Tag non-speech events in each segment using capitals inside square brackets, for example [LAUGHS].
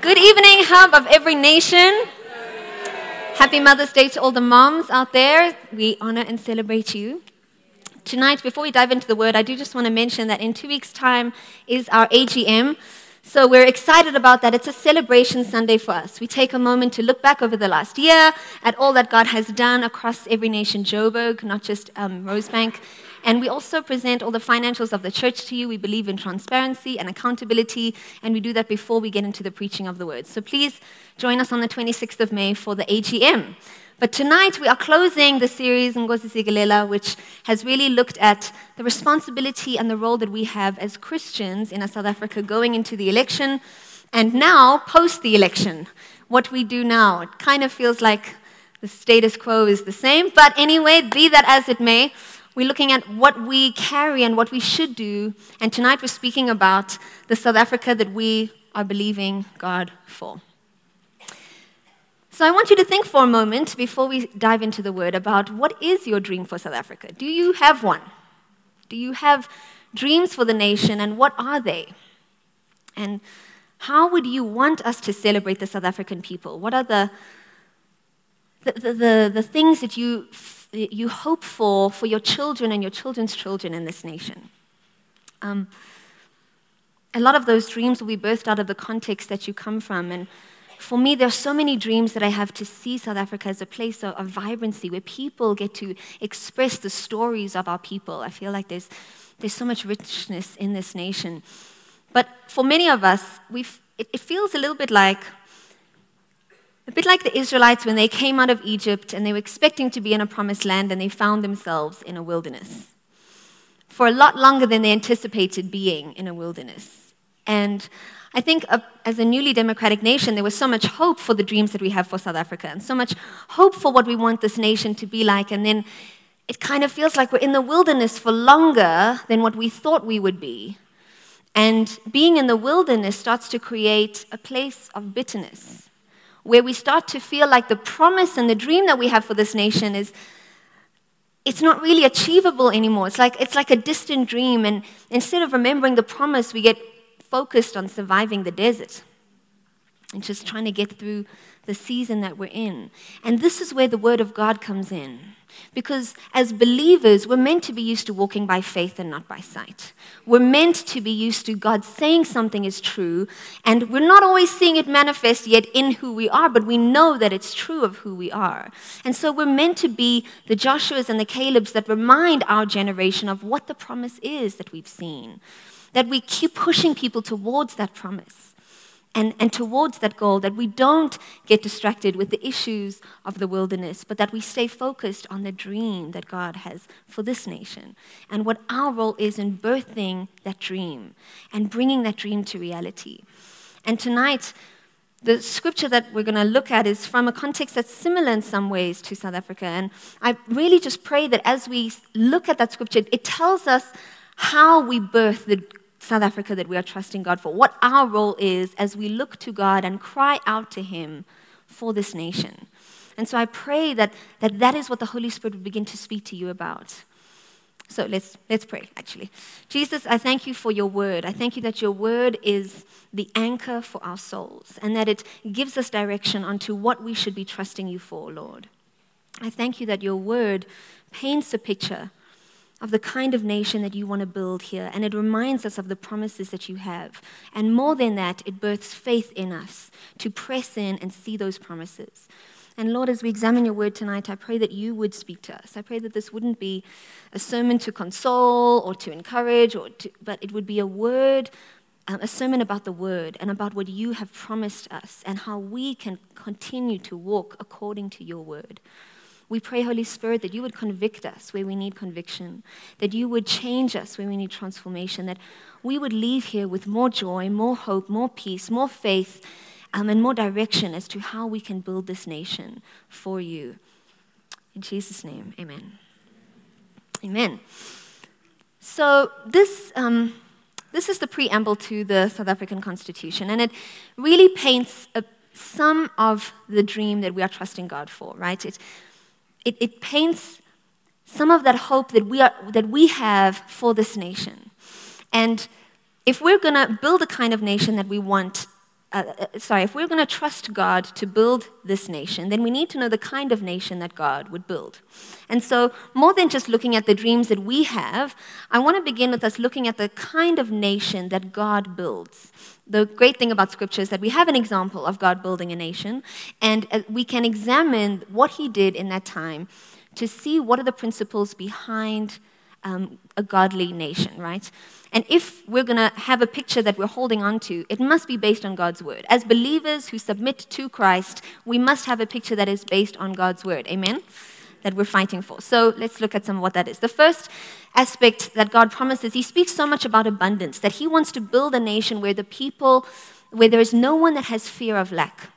Good evening, Hub of Every Nation. Happy Mother's Day to all the moms out there. We honor and celebrate you. Tonight, before we dive into the word, I do just want to mention that in two weeks' time is our AGM. So we're excited about that. It's a celebration Sunday for us. We take a moment to look back over the last year at all that God has done across every nation, Joburg, not just um, Rosebank. And we also present all the financials of the church to you. We believe in transparency and accountability, and we do that before we get into the preaching of the word. So please join us on the 26th of May for the AGM. But tonight we are closing the series Nkosi Sikelel, which has really looked at the responsibility and the role that we have as Christians in South Africa going into the election and now post the election. What we do now. It kind of feels like the status quo is the same, but anyway, be that as it may, we're looking at what we carry and what we should do. And tonight we're speaking about the South Africa that we are believing God for. So I want you to think for a moment before we dive into the word about what is your dream for South Africa? Do you have one? Do you have dreams for the nation and what are they? And how would you want us to celebrate the South African people? What are the, the, the, the, the things that you, you hope for for your children and your children's children in this nation? Um, a lot of those dreams will be birthed out of the context that you come from. And for me, there are so many dreams that I have to see South Africa as a place of, of, vibrancy where people get to express the stories of our people. I feel like there's, there's so much richness in this nation. But for many of us, we've, it, it feels a little bit like a bit like the Israelites when they came out of Egypt and they were expecting to be in a promised land and they found themselves in a wilderness for a lot longer than they anticipated being in a wilderness. And I think as a newly democratic nation, there was so much hope for the dreams that we have for South Africa and so much hope for what we want this nation to be like. And then it kind of feels like we're in the wilderness for longer than what we thought we would be. And being in the wilderness starts to create a place of bitterness where we start to feel like the promise and the dream that we have for this nation is it's not really achievable anymore. It's like, it's like a distant dream. And instead of remembering the promise, we get focused on surviving the desert and just trying to get through the season that we're in. And this is where the Word of God comes in. Because as believers, we're meant to be used to walking by faith and not by sight. We're meant to be used to God saying something is true, and we're not always seeing it manifest yet in who we are, but we know that it's true of who we are. And so we're meant to be the Joshuas and the Calebs that remind our generation of what the promise is that we've seen that we keep pushing people towards that promise and, and towards that goal, that we don't get distracted with the issues of the wilderness, but that we stay focused on the dream that God has for this nation and what our role is in birthing that dream and bringing that dream to reality. And tonight, the scripture that we're going to look at is from a context that's similar in some ways to South Africa. And I really just pray that as we look at that scripture, it tells us how we birth the South Africa that we are trusting God for, what our role is as we look to God and cry out to Him for this nation. And so I pray that that, that is what the Holy Spirit will begin to speak to you about. So let's, let's pray, actually. Jesus, I thank you for your word. I thank you that your word is the anchor for our souls and that it gives us direction onto what we should be trusting you for, Lord. I thank you that your word paints a picture of the kind of nation that you want to build here, and it reminds us of the promises that you have. And more than that, it births faith in us to press in and see those promises. And Lord, as we examine your word tonight, I pray that you would speak to us. I pray that this wouldn't be a sermon to console or to encourage, or to, but it would be a word, um, a sermon about the word and about what you have promised us and how we can continue to walk according to your word. We pray, Holy Spirit, that you would convict us where we need conviction, that you would change us where we need transformation, that we would leave here with more joy, more hope, more peace, more faith, um, and more direction as to how we can build this nation for you. In Jesus' name, amen. Amen. So, this. Um, this is the preamble to the South African Constitution, and it really paints a, some of the dream that we are trusting God for, right? It it, it paints some of that hope that we, are, that we have for this nation. And if we're going to build the kind of nation that we want, uh, uh, sorry, if we're going to trust God to build this nation, then we need to know the kind of nation that God would build. And so, more than just looking at the dreams that we have, I want to begin with us looking at the kind of nation that God builds. The great thing about Scripture is that we have an example of God building a nation, and uh, we can examine what He did in that time to see what are the principles behind um, a godly nation, right? And if we're going to have a picture that we're holding on to, it must be based on God's word. As believers who submit to Christ, we must have a picture that is based on God's word. Amen? That we're fighting for. So let's look at some of what that is. The first aspect that God promises, He speaks so much about abundance, that He wants to build a nation where the people, where there is no one that has fear of lack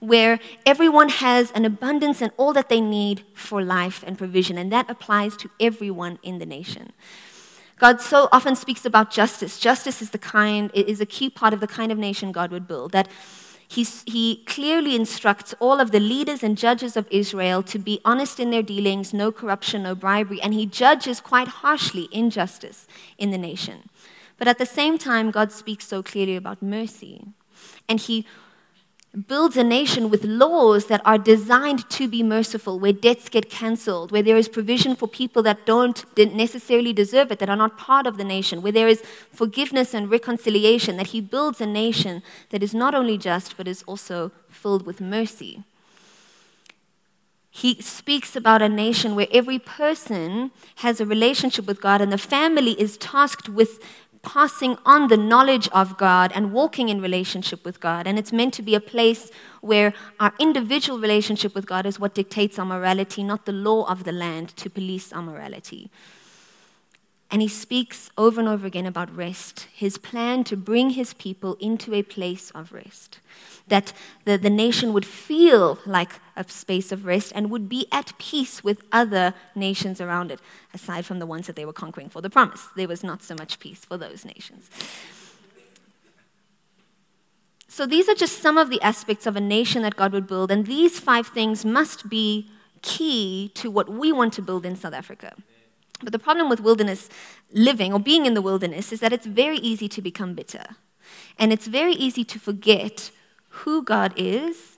where everyone has an abundance and all that they need for life and provision, and that applies to everyone in the nation. God so often speaks about justice. Justice is the kind is a key part of the kind of nation God would build. That He's, he clearly instructs all of the leaders and judges of Israel to be honest in their dealings, no corruption, no bribery, and he judges quite harshly injustice in the nation. But at the same time, God speaks so clearly about mercy. And he builds a nation with laws that are designed to be merciful, where debts get cancelled, where there is provision for people that don't necessarily deserve it, that are not part of the nation, where there is forgiveness and reconciliation, that he builds a nation that is not only just, but is also filled with mercy. He speaks about a nation where every person has a relationship with God and the family is tasked with passing on the knowledge of God and walking in relationship with God. And it's meant to be a place where our individual relationship with God is what dictates our morality, not the law of the land to police our morality. And he speaks over and over again about rest, his plan to bring his people into a place of rest. That the, the nation would feel like a space of rest and would be at peace with other nations around it, aside from the ones that they were conquering for the promise. There was not so much peace for those nations. So these are just some of the aspects of a nation that God would build, and these five things must be key to what we want to build in South Africa. But the problem with wilderness living or being in the wilderness is that it's very easy to become bitter. And it's very easy to forget who God is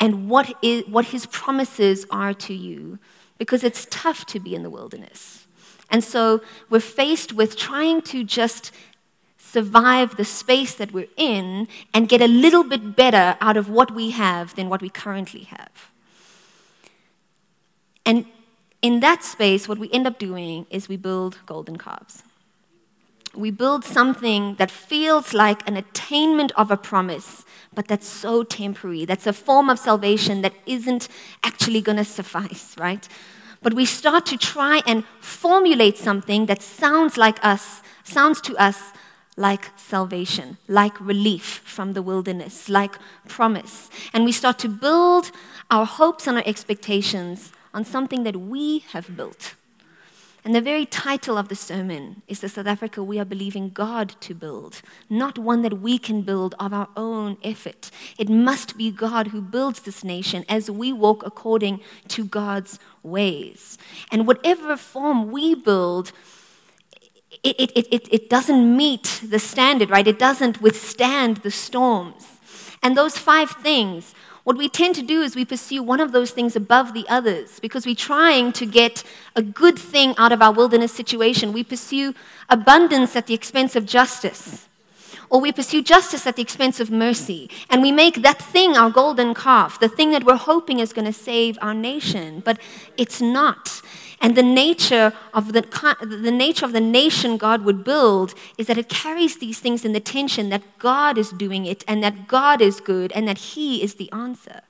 and what, is, what his promises are to you because it's tough to be in the wilderness. And so we're faced with trying to just survive the space that we're in and get a little bit better out of what we have than what we currently have. And in that space, what we end up doing is we build golden calves. We build something that feels like an attainment of a promise, but that's so temporary. That's a form of salvation that isn't actually going [LAUGHS] to suffice, right? But we start to try and formulate something that sounds like us, sounds to us like salvation, like relief from the wilderness, like promise. And we start to build our hopes and our expectations on something that we have built. And the very title of the sermon is the South Africa we are believing God to build, not one that we can build of our own effort. It must be God who builds this nation as we walk according to God's ways. And whatever form we build, it, it, it, it doesn't meet the standard, right? It doesn't withstand the storms. And those five things what we tend to do is we pursue one of those things above the others because we're trying to get a good thing out of our wilderness situation. We pursue abundance at the expense of justice. Or we pursue justice at the expense of mercy. And we make that thing our golden calf, the thing that we're hoping is going to save our nation. But it's not. And the nature of the, the nature of the nation God would build is that it carries these things in the tension that God is doing it and that God is good and that He is the answer.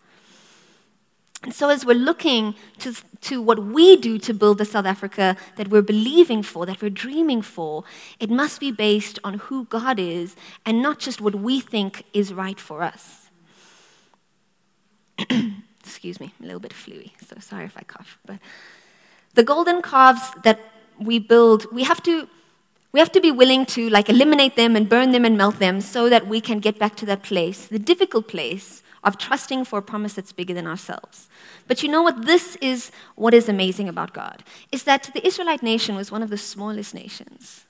And so, as we're looking to, to what we do to build the South Africa that we're believing for, that we're dreaming for, it must be based on who God is and not just what we think is right for us. [CLEARS THROAT] Excuse me, I'm a little bit fluey, so sorry if I cough. But the golden calves that we build, we have to we have to be willing to like eliminate them and burn them and melt them so that we can get back to that place, the difficult place of trusting for a promise that's bigger than ourselves. But you know what? This is what is amazing about God is that the Israelite nation was one of the smallest nations.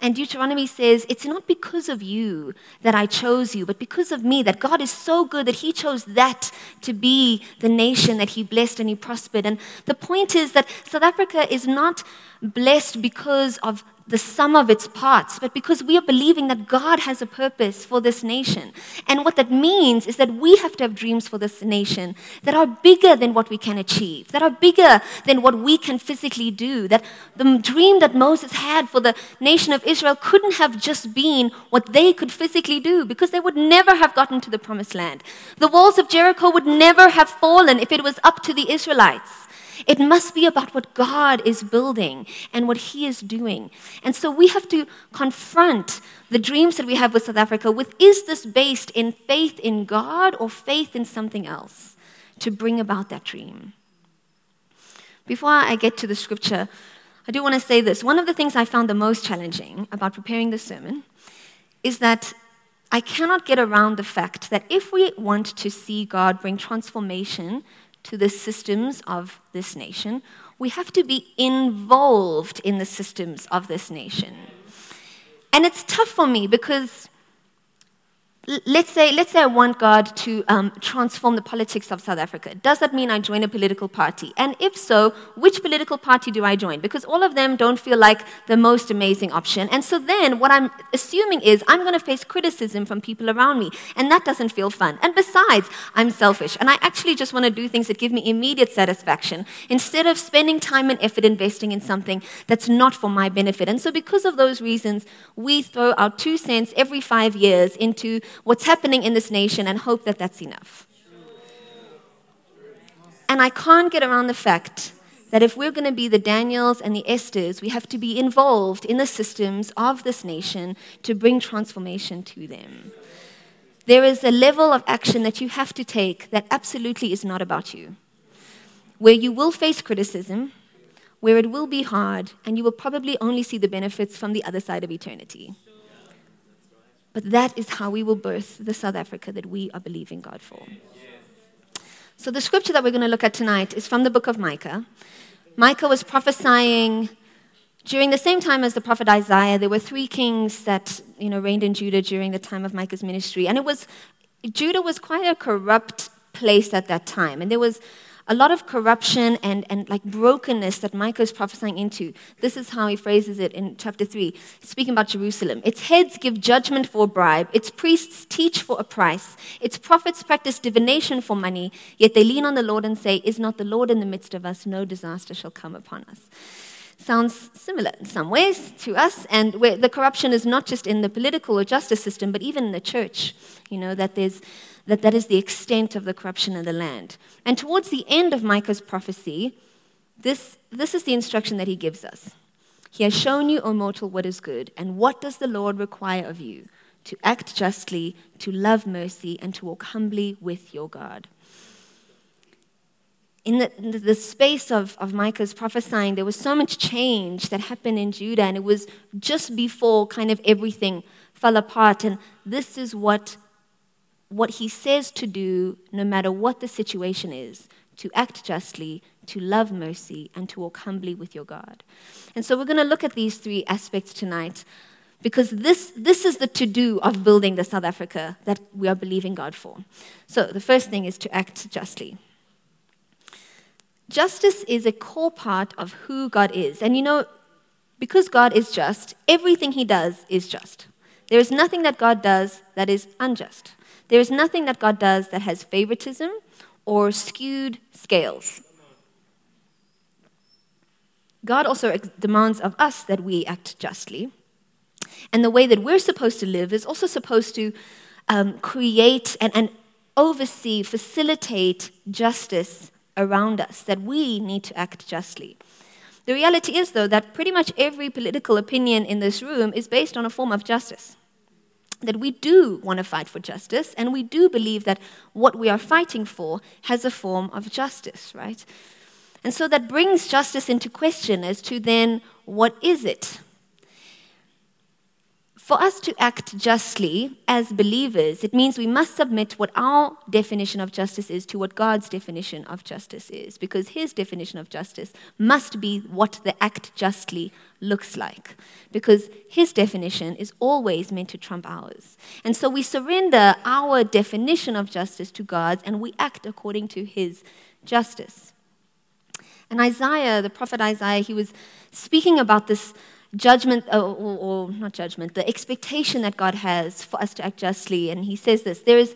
And Deuteronomy says, It's not because of you that I chose you, but because of me, that God is so good that He chose that to be the nation that He blessed and He prospered. And the point is that South Africa is not blessed because of the sum of its parts, but because we are believing that God has a purpose for this nation. And what that means is that we have to have dreams for this nation that are bigger than what we can achieve, that are bigger than what we can physically do. That the dream that Moses had for the nation of Israel couldn't have just been what they could physically do because they would never have gotten to the promised land. The walls of Jericho would never have fallen if it was up to the Israelites. It must be about what God is building and what He is doing. And so we have to confront the dreams that we have with South Africa with is this based in faith in God or faith in something else to bring about that dream? Before I get to the scripture, I do want to say this. One of the things I found the most challenging about preparing this sermon is that I cannot get around the fact that if we want to see God bring transformation to the systems of this nation, we have to be involved in the systems of this nation. And it's tough for me because let's say, let's say I want God to um, transform the politics of South Africa. Does that mean I join a political party? And if so, which political party do I join? Because all of them don't feel like the most amazing option. And so then what I'm assuming is I'm going to face criticism from people around me. And that doesn't feel fun. And besides, I'm selfish. And I actually just want to do things that give me immediate satisfaction instead of spending time and effort investing in something that's not for my benefit. And so because of those reasons, we throw our two cents every five years into what's happening in this nation and hope that that's enough. And I can't get around the fact that if we're going to be the Daniels and the Esthers, we have to be involved in the systems of this nation to bring transformation to them. There is a level of action that you have to take that absolutely is not about you, where you will face criticism, where it will be hard, and you will probably only see the benefits from the other side of eternity. But that is how we will birth the South Africa that we are believing God for. So, the scripture that we're going to look at tonight is from the book of Micah. Micah was prophesying during the same time as the prophet Isaiah. There were three kings that you know, reigned in Judah during the time of Micah's ministry. And it was, Judah was quite a corrupt place at that time. And there was a lot of corruption and, and like brokenness that Micah is prophesying into. This is how he phrases it in chapter 3, speaking about Jerusalem. Its heads give judgment for a bribe, its priests teach for a price, its prophets practice divination for money, yet they lean on the Lord and say, Is not the Lord in the midst of us? No disaster shall come upon us sounds similar in some ways to us, and where the corruption is not just in the political or justice system, but even in the church. You know, that there's that that is the extent of the corruption in the land. And towards the end of Micah's prophecy, this, this is the instruction that he gives us. He has shown you, O mortal, what is good. And what does the Lord require of you? To act justly, to love mercy, and to walk humbly with your God. In the, in the space of, of Micah's prophesying, there was so much change that happened in Judah, and it was just before kind of everything fell apart. And this is what what he says to do, no matter what the situation is to act justly, to love mercy, and to walk humbly with your God. And so we're going to look at these three aspects tonight because this, this is the to do of building the South Africa that we are believing God for. So the first thing is to act justly. Justice is a core part of who God is. And you know, because God is just, everything he does is just. There is nothing that God does that is unjust. There is nothing that God does that has favoritism or skewed scales. God also demands of us that we act justly. And the way that we're supposed to live is also supposed to um, create and, and oversee, facilitate justice around us, that we need to act justly. The reality is, though, that pretty much every political opinion in this room is based on a form of justice that we do want to fight for justice, and we do believe that what we are fighting for has a form of justice, right? And so that brings justice into question as to then what is it? For us to act justly as believers, it means we must submit what our definition of justice is to what God's definition of justice is, because His definition of justice must be what the act justly looks like, because His definition is always meant to trump ours. And so we surrender our definition of justice to God's and we act according to His justice. And Isaiah, the prophet Isaiah, he was speaking about this judgment, or, uh, or, or, not judgment, the expectation that God has for us to act justly. And he says this there is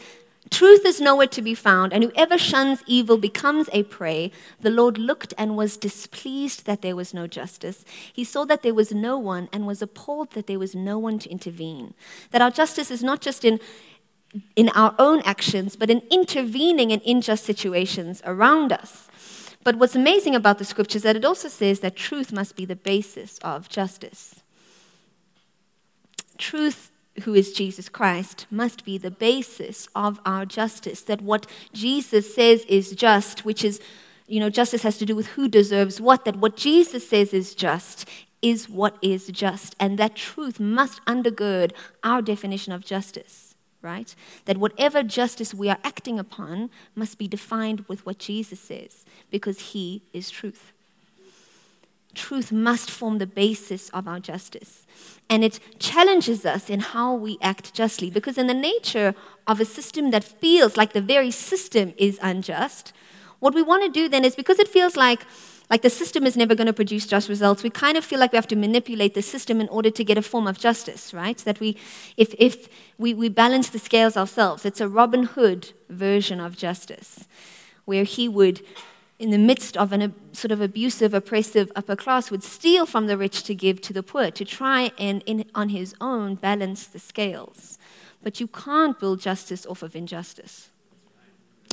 truth is nowhere to be found, and whoever shuns evil becomes a prey. The Lord looked and was displeased that there was no justice. He saw that there was no one and was appalled that there was no one to intervene. That our justice is not just in in our own actions, but in intervening in unjust situations around us. But what's amazing about the scripture is that it also says that truth must be the basis of justice. Truth, who is Jesus Christ, must be the basis of our justice. That what Jesus says is just, which is, you know, justice has to do with who deserves what, that what Jesus says is just is what is just. And that truth must undergird our definition of justice right? That whatever justice we are acting upon must be defined with what Jesus says, because he is truth. Truth must form the basis of our justice. And it challenges us in how we act justly, because in the nature of a system that feels like the very system is unjust, what we want to do then is because it feels like like the system is never going to produce just results. We kind of feel like we have to manipulate the system in order to get a form of justice, right? That we, if, if we, we balance the scales ourselves, it's a Robin Hood version of justice, where he would, in the midst of a sort of abusive, oppressive upper class, would steal from the rich to give to the poor to try and, in, on his own, balance the scales. But you can't build justice off of injustice.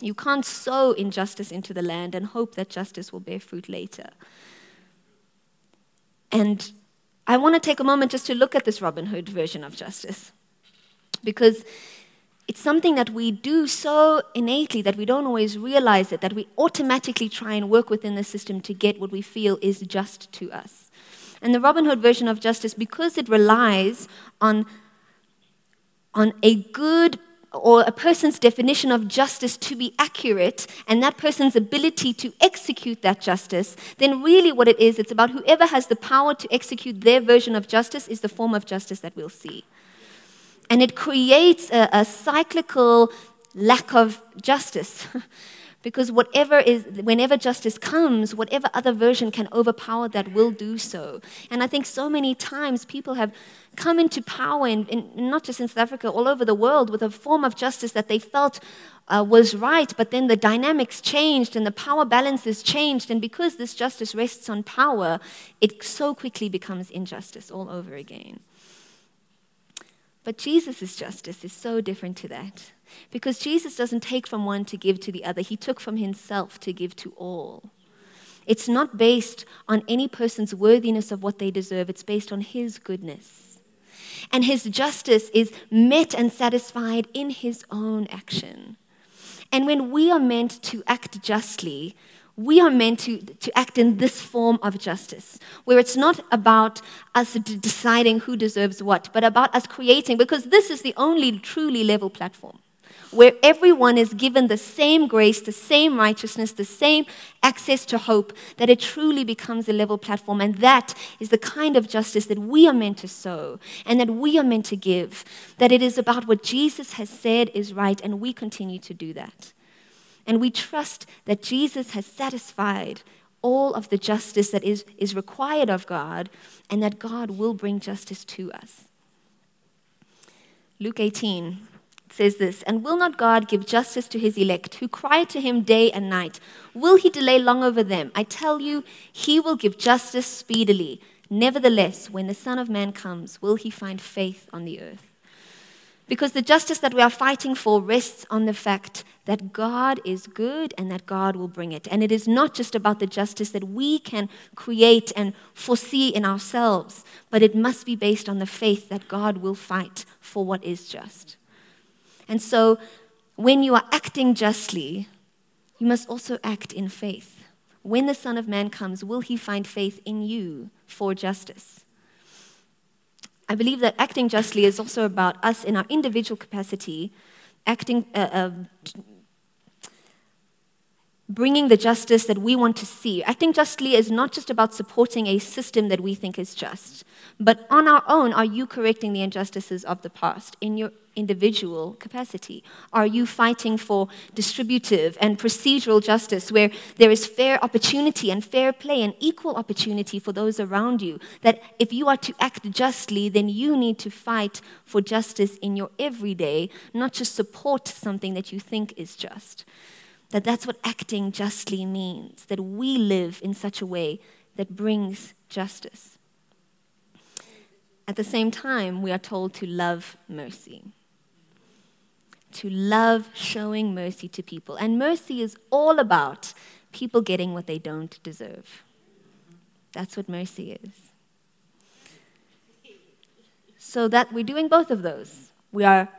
You can't sow injustice into the land and hope that justice will bear fruit later. And I want to take a moment just to look at this Robin Hood version of justice. Because it's something that we do so innately that we don't always realize it, that we automatically try and work within the system to get what we feel is just to us. And the Robin Hood version of justice, because it relies on, on a good or a person's definition of justice to be accurate and that person's ability to execute that justice, then really what it is, it's about whoever has the power to execute their version of justice is the form of justice that we'll see. And it creates a, a cyclical lack of justice. [LAUGHS] Because whatever is, whenever justice comes, whatever other version can overpower that will do so. And I think so many times people have come into power, in, in not just in South Africa, all over the world, with a form of justice that they felt uh, was right, but then the dynamics changed and the power balances changed. And because this justice rests on power, it so quickly becomes injustice all over again. But Jesus' justice is so different to that. Because Jesus doesn't take from one to give to the other, he took from himself to give to all. It's not based on any person's worthiness of what they deserve, it's based on his goodness. And his justice is met and satisfied in his own action. And when we are meant to act justly, we are meant to, to act in this form of justice, where it's not about us d- deciding who deserves what, but about us creating, because this is the only truly level platform where everyone is given the same grace, the same righteousness, the same access to hope, that it truly becomes a level platform. And that is the kind of justice that we are meant to sow and that we are meant to give. That it is about what Jesus has said is right, and we continue to do that. And we trust that Jesus has satisfied all of the justice that is, is required of God, and that God will bring justice to us. Luke 18 says this And will not God give justice to his elect, who cry to him day and night? Will he delay long over them? I tell you, he will give justice speedily. Nevertheless, when the Son of Man comes, will he find faith on the earth? Because the justice that we are fighting for rests on the fact that God is good and that God will bring it. And it is not just about the justice that we can create and foresee in ourselves, but it must be based on the faith that God will fight for what is just. And so, when you are acting justly, you must also act in faith. When the Son of Man comes, will he find faith in you for justice? I believe that acting justly is also about us in our individual capacity, acting, uh, uh, bringing the justice that we want to see. Acting justly is not just about supporting a system that we think is just, but on our own, are you correcting the injustices of the past in your individual capacity? Are you fighting for distributive and procedural justice where there is fair opportunity and fair play and equal opportunity for those around you? That if you are to act justly, then you need to fight for justice in your everyday, not just support something that you think is just. That that's what acting justly means, that we live in such a way that brings justice. At the same time, we are told to love mercy. To love showing mercy to people. And mercy is all about people getting what they don't deserve. That's what mercy is. So that we're doing both of those. We are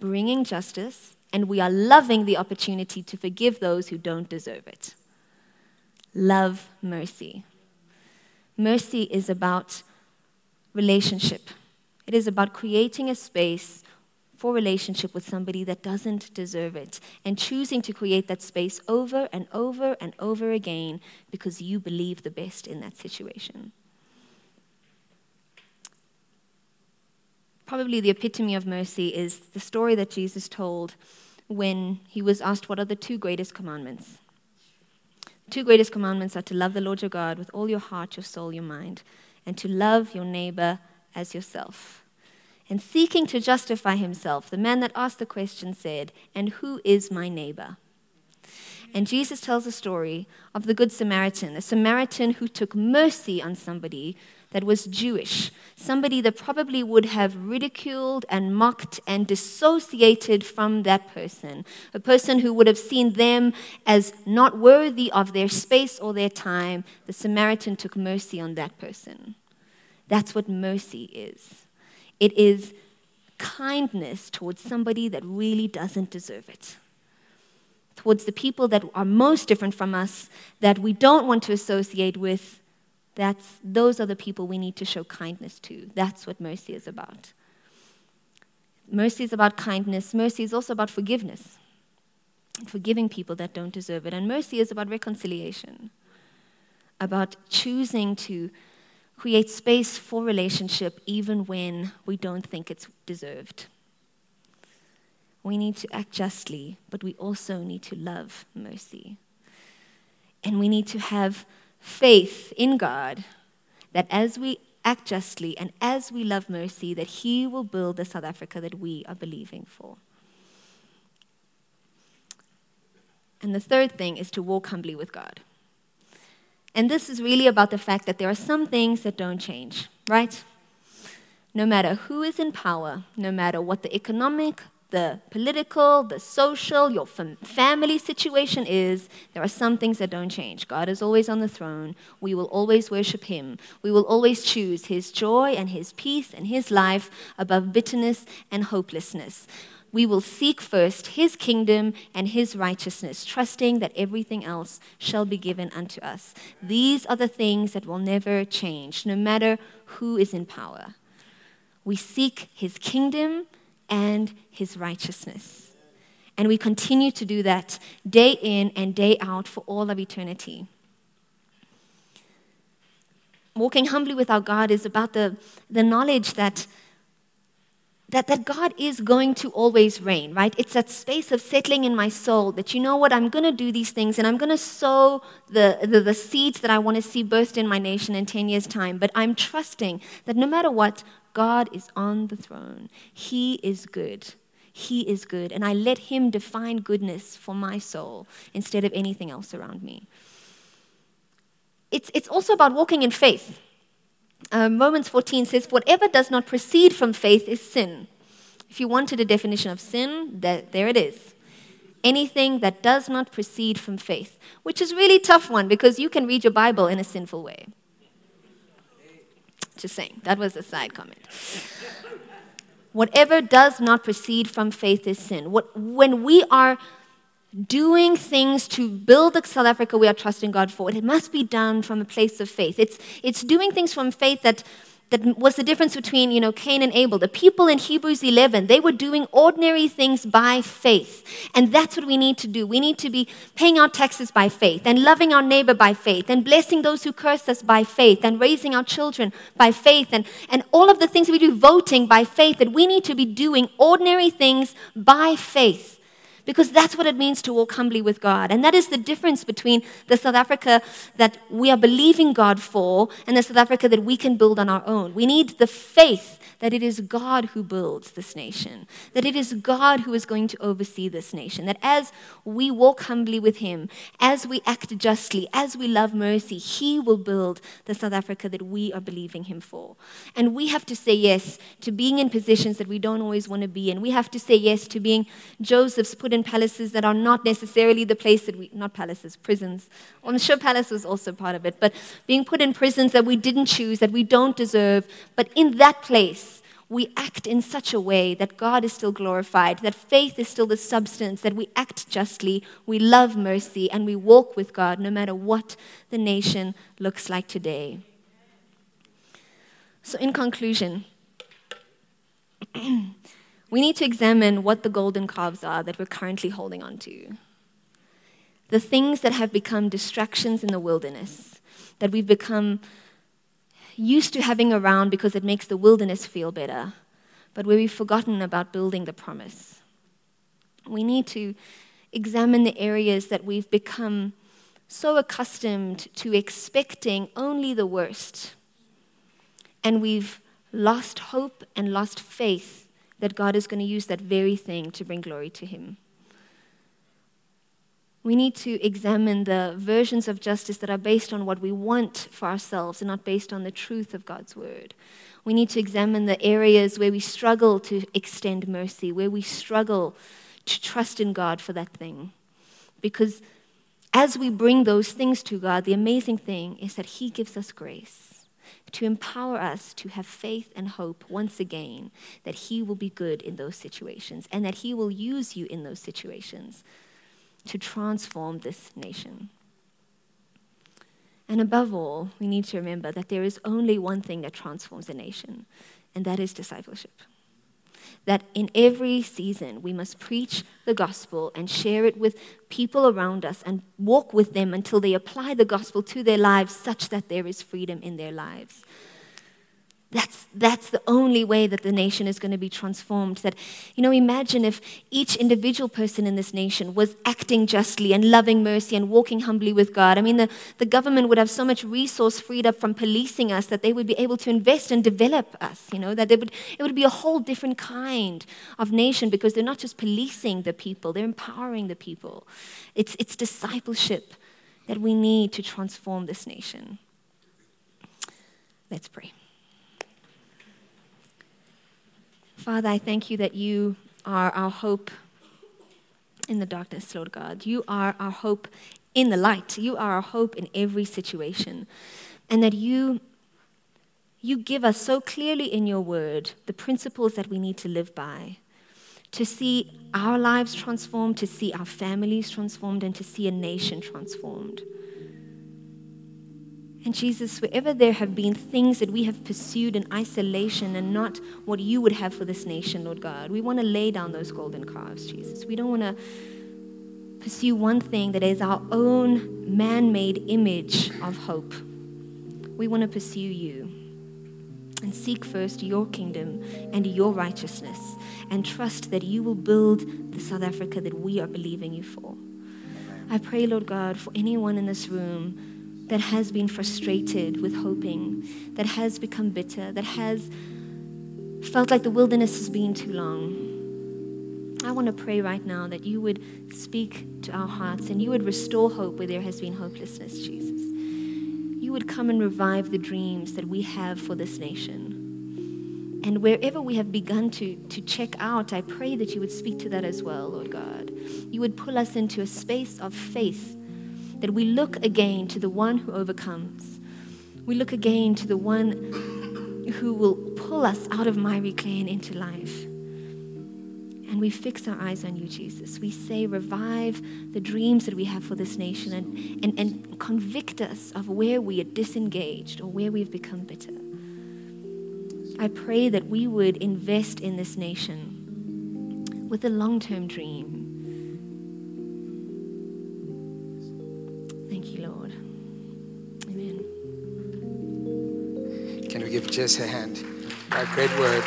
bringing justice and we are loving the opportunity to forgive those who don't deserve it. Love mercy. Mercy is about relationship, it is about creating a space for relationship with somebody that doesn't deserve it and choosing to create that space over and over and over again because you believe the best in that situation. probably the epitome of mercy is the story that Jesus told when he was asked, What are the two greatest commandments? Two greatest commandments are to love the Lord your God with all your heart, your soul, your mind, and to love your neighbor as yourself. And seeking to justify himself, the man that asked the question said, And who is my neighbor? And Jesus tells a story of the Good Samaritan, a Samaritan who took mercy on somebody that was Jewish, somebody that probably would have ridiculed and mocked and dissociated from that person, a person who would have seen them as not worthy of their space or their time. The Samaritan took mercy on that person. That's what mercy is it is kindness towards somebody that really doesn't deserve it towards the people that are most different from us, that we don't want to associate with, that's, those are the people we need to show kindness to. That's what mercy is about. Mercy is about kindness. Mercy is also about forgiveness, forgiving people that don't deserve it. And mercy is about reconciliation, about choosing to create space for relationship even when we don't think it's deserved. We need to act justly, but we also need to love mercy. And we need to have faith in God that as we act justly and as we love mercy, that He will build the South Africa that we are believing for. And the third thing is to walk humbly with God. And this is really about the fact that there are some things that don't change, right? No matter who is in power, no matter what the economic, the political, the social, your fam- family situation is, there are some things that don't change. God is always on the throne. We will always worship Him. We will always choose His joy and His peace and His life above bitterness and hopelessness. We will seek first His kingdom and His righteousness, trusting that everything else shall be given unto us. These are the things that will never change, no matter who is in power. We seek His kingdom and his righteousness. And we continue to do that day in and day out for all of eternity. Walking humbly with our God is about the, the knowledge that, that, that God is going to always reign, right? It's that space of settling in my soul that you know what, I'm going to do these things and I'm going to sow the, the, the seeds that I want to see burst in my nation in 10 years' time. But I'm trusting that no matter what, God is on the throne. He is good. He is good. And I let Him define goodness for my soul instead of anything else around me. It's, it's also about walking in faith. Um, Romans 14 says, Whatever does not proceed from faith is sin. If you wanted a definition of sin, that, there it is. Anything that does not proceed from faith, which is really tough one because you can read your Bible in a sinful way. Just saying, that was a side comment. Whatever does not proceed from faith is sin. What, when we are doing things to build the South Africa we are trusting God for, it must be done from a place of faith. It's, it's doing things from faith that that was the difference between you know cain and abel. The people in hebrews 11 they were doing ordinary things by faith. And that's what we need to do. We need to be paying our taxes by faith and loving our neighbor by faith and blessing those who curse us by faith and raising our children by faith and, and all of the things we do voting by faith. That we need to be doing ordinary things by faith because that's what it means to walk humbly with God. And that is the difference between the South Africa that we are believing God for and the South Africa that we can build on our own. We need the faith that it is God who builds this nation, that it is God who is going to oversee this nation, that as we walk humbly with Him, as we act justly, as we love mercy, He will build the South Africa that we are believing Him for. And we have to say yes to being in positions that we don't always want to be in. We have to say yes to being Joseph's put in palaces that are not necessarily the place that we, not palaces, prisons. I'm sure palace was also part of it, but being put in prisons that we didn't choose, that we don't deserve, but in that place, we act in such a way that God is still glorified, that faith is still the substance, that we act justly, we love mercy, and we walk with God no matter what the nation looks like today. So, in conclusion, [CLEARS THROAT] we need to examine what the golden calves are that we're currently holding on to. The things that have become distractions in the wilderness, that we've become used to having around because it makes the wilderness feel better, but where we've forgotten about building the promise. We need to examine the areas that we've become so accustomed to expecting only the worst. And we've lost hope and lost faith that God is going to use that very thing to bring glory to Him. We need to examine the versions of justice that are based on what we want for ourselves and not based on the truth of God's word. We need to examine the areas where we struggle to extend mercy, where we struggle to trust in God for that thing. Because as we bring those things to God, the amazing thing is that He gives us grace to empower us to have faith and hope once again that He will be good in those situations and that He will use you in those situations to transform this nation. And above all, we need to remember that there is only one thing that transforms a nation, and that is discipleship. That in every season we must preach the gospel and share it with people around us and walk with them until they apply the gospel to their lives such that there is freedom in their lives. That's, that's the only way that the nation is going to be transformed. That, you know, imagine if each individual person in this nation was acting justly and loving mercy and walking humbly with God. I mean, the, the government would have so much resource freed up from policing us that they would be able to invest and develop us, you know, that would, it would be a whole different kind of nation because they're not just policing the people, they're empowering the people. It's, it's discipleship that we need to transform this nation. Let's pray. Father, I thank you that you are our hope in the darkness, Lord God. You are our hope in the light. You are our hope in every situation. And that you, you give us so clearly in your word the principles that we need to live by to see our lives transformed, to see our families transformed, and to see a nation transformed. And Jesus, wherever there have been things that we have pursued in isolation and not what you would have for this nation, Lord God, we want to lay down those golden calves, Jesus. We don't want to pursue one thing that is our own man made image of hope. We want to pursue you and seek first your kingdom and your righteousness and trust that you will build the South Africa that we are believing you for. I pray, Lord God, for anyone in this room that has been frustrated with hoping, that has become bitter, that has felt like the wilderness has been too long. I want to pray right now that you would speak to our hearts and you would restore hope where there has been hopelessness, Jesus. You would come and revive the dreams that we have for this nation. And wherever we have begun to, to check out, I pray that you would speak to that as well, Lord God. You would pull us into a space of faith that we look again to the one who overcomes. We look again to the one who will pull us out of miry clay and into life. And we fix our eyes on you, Jesus. We say, revive the dreams that we have for this nation and, and, and convict us of where we are disengaged or where we've become bitter. I pray that we would invest in this nation with a long term dream. Give Jess a hand? Great word.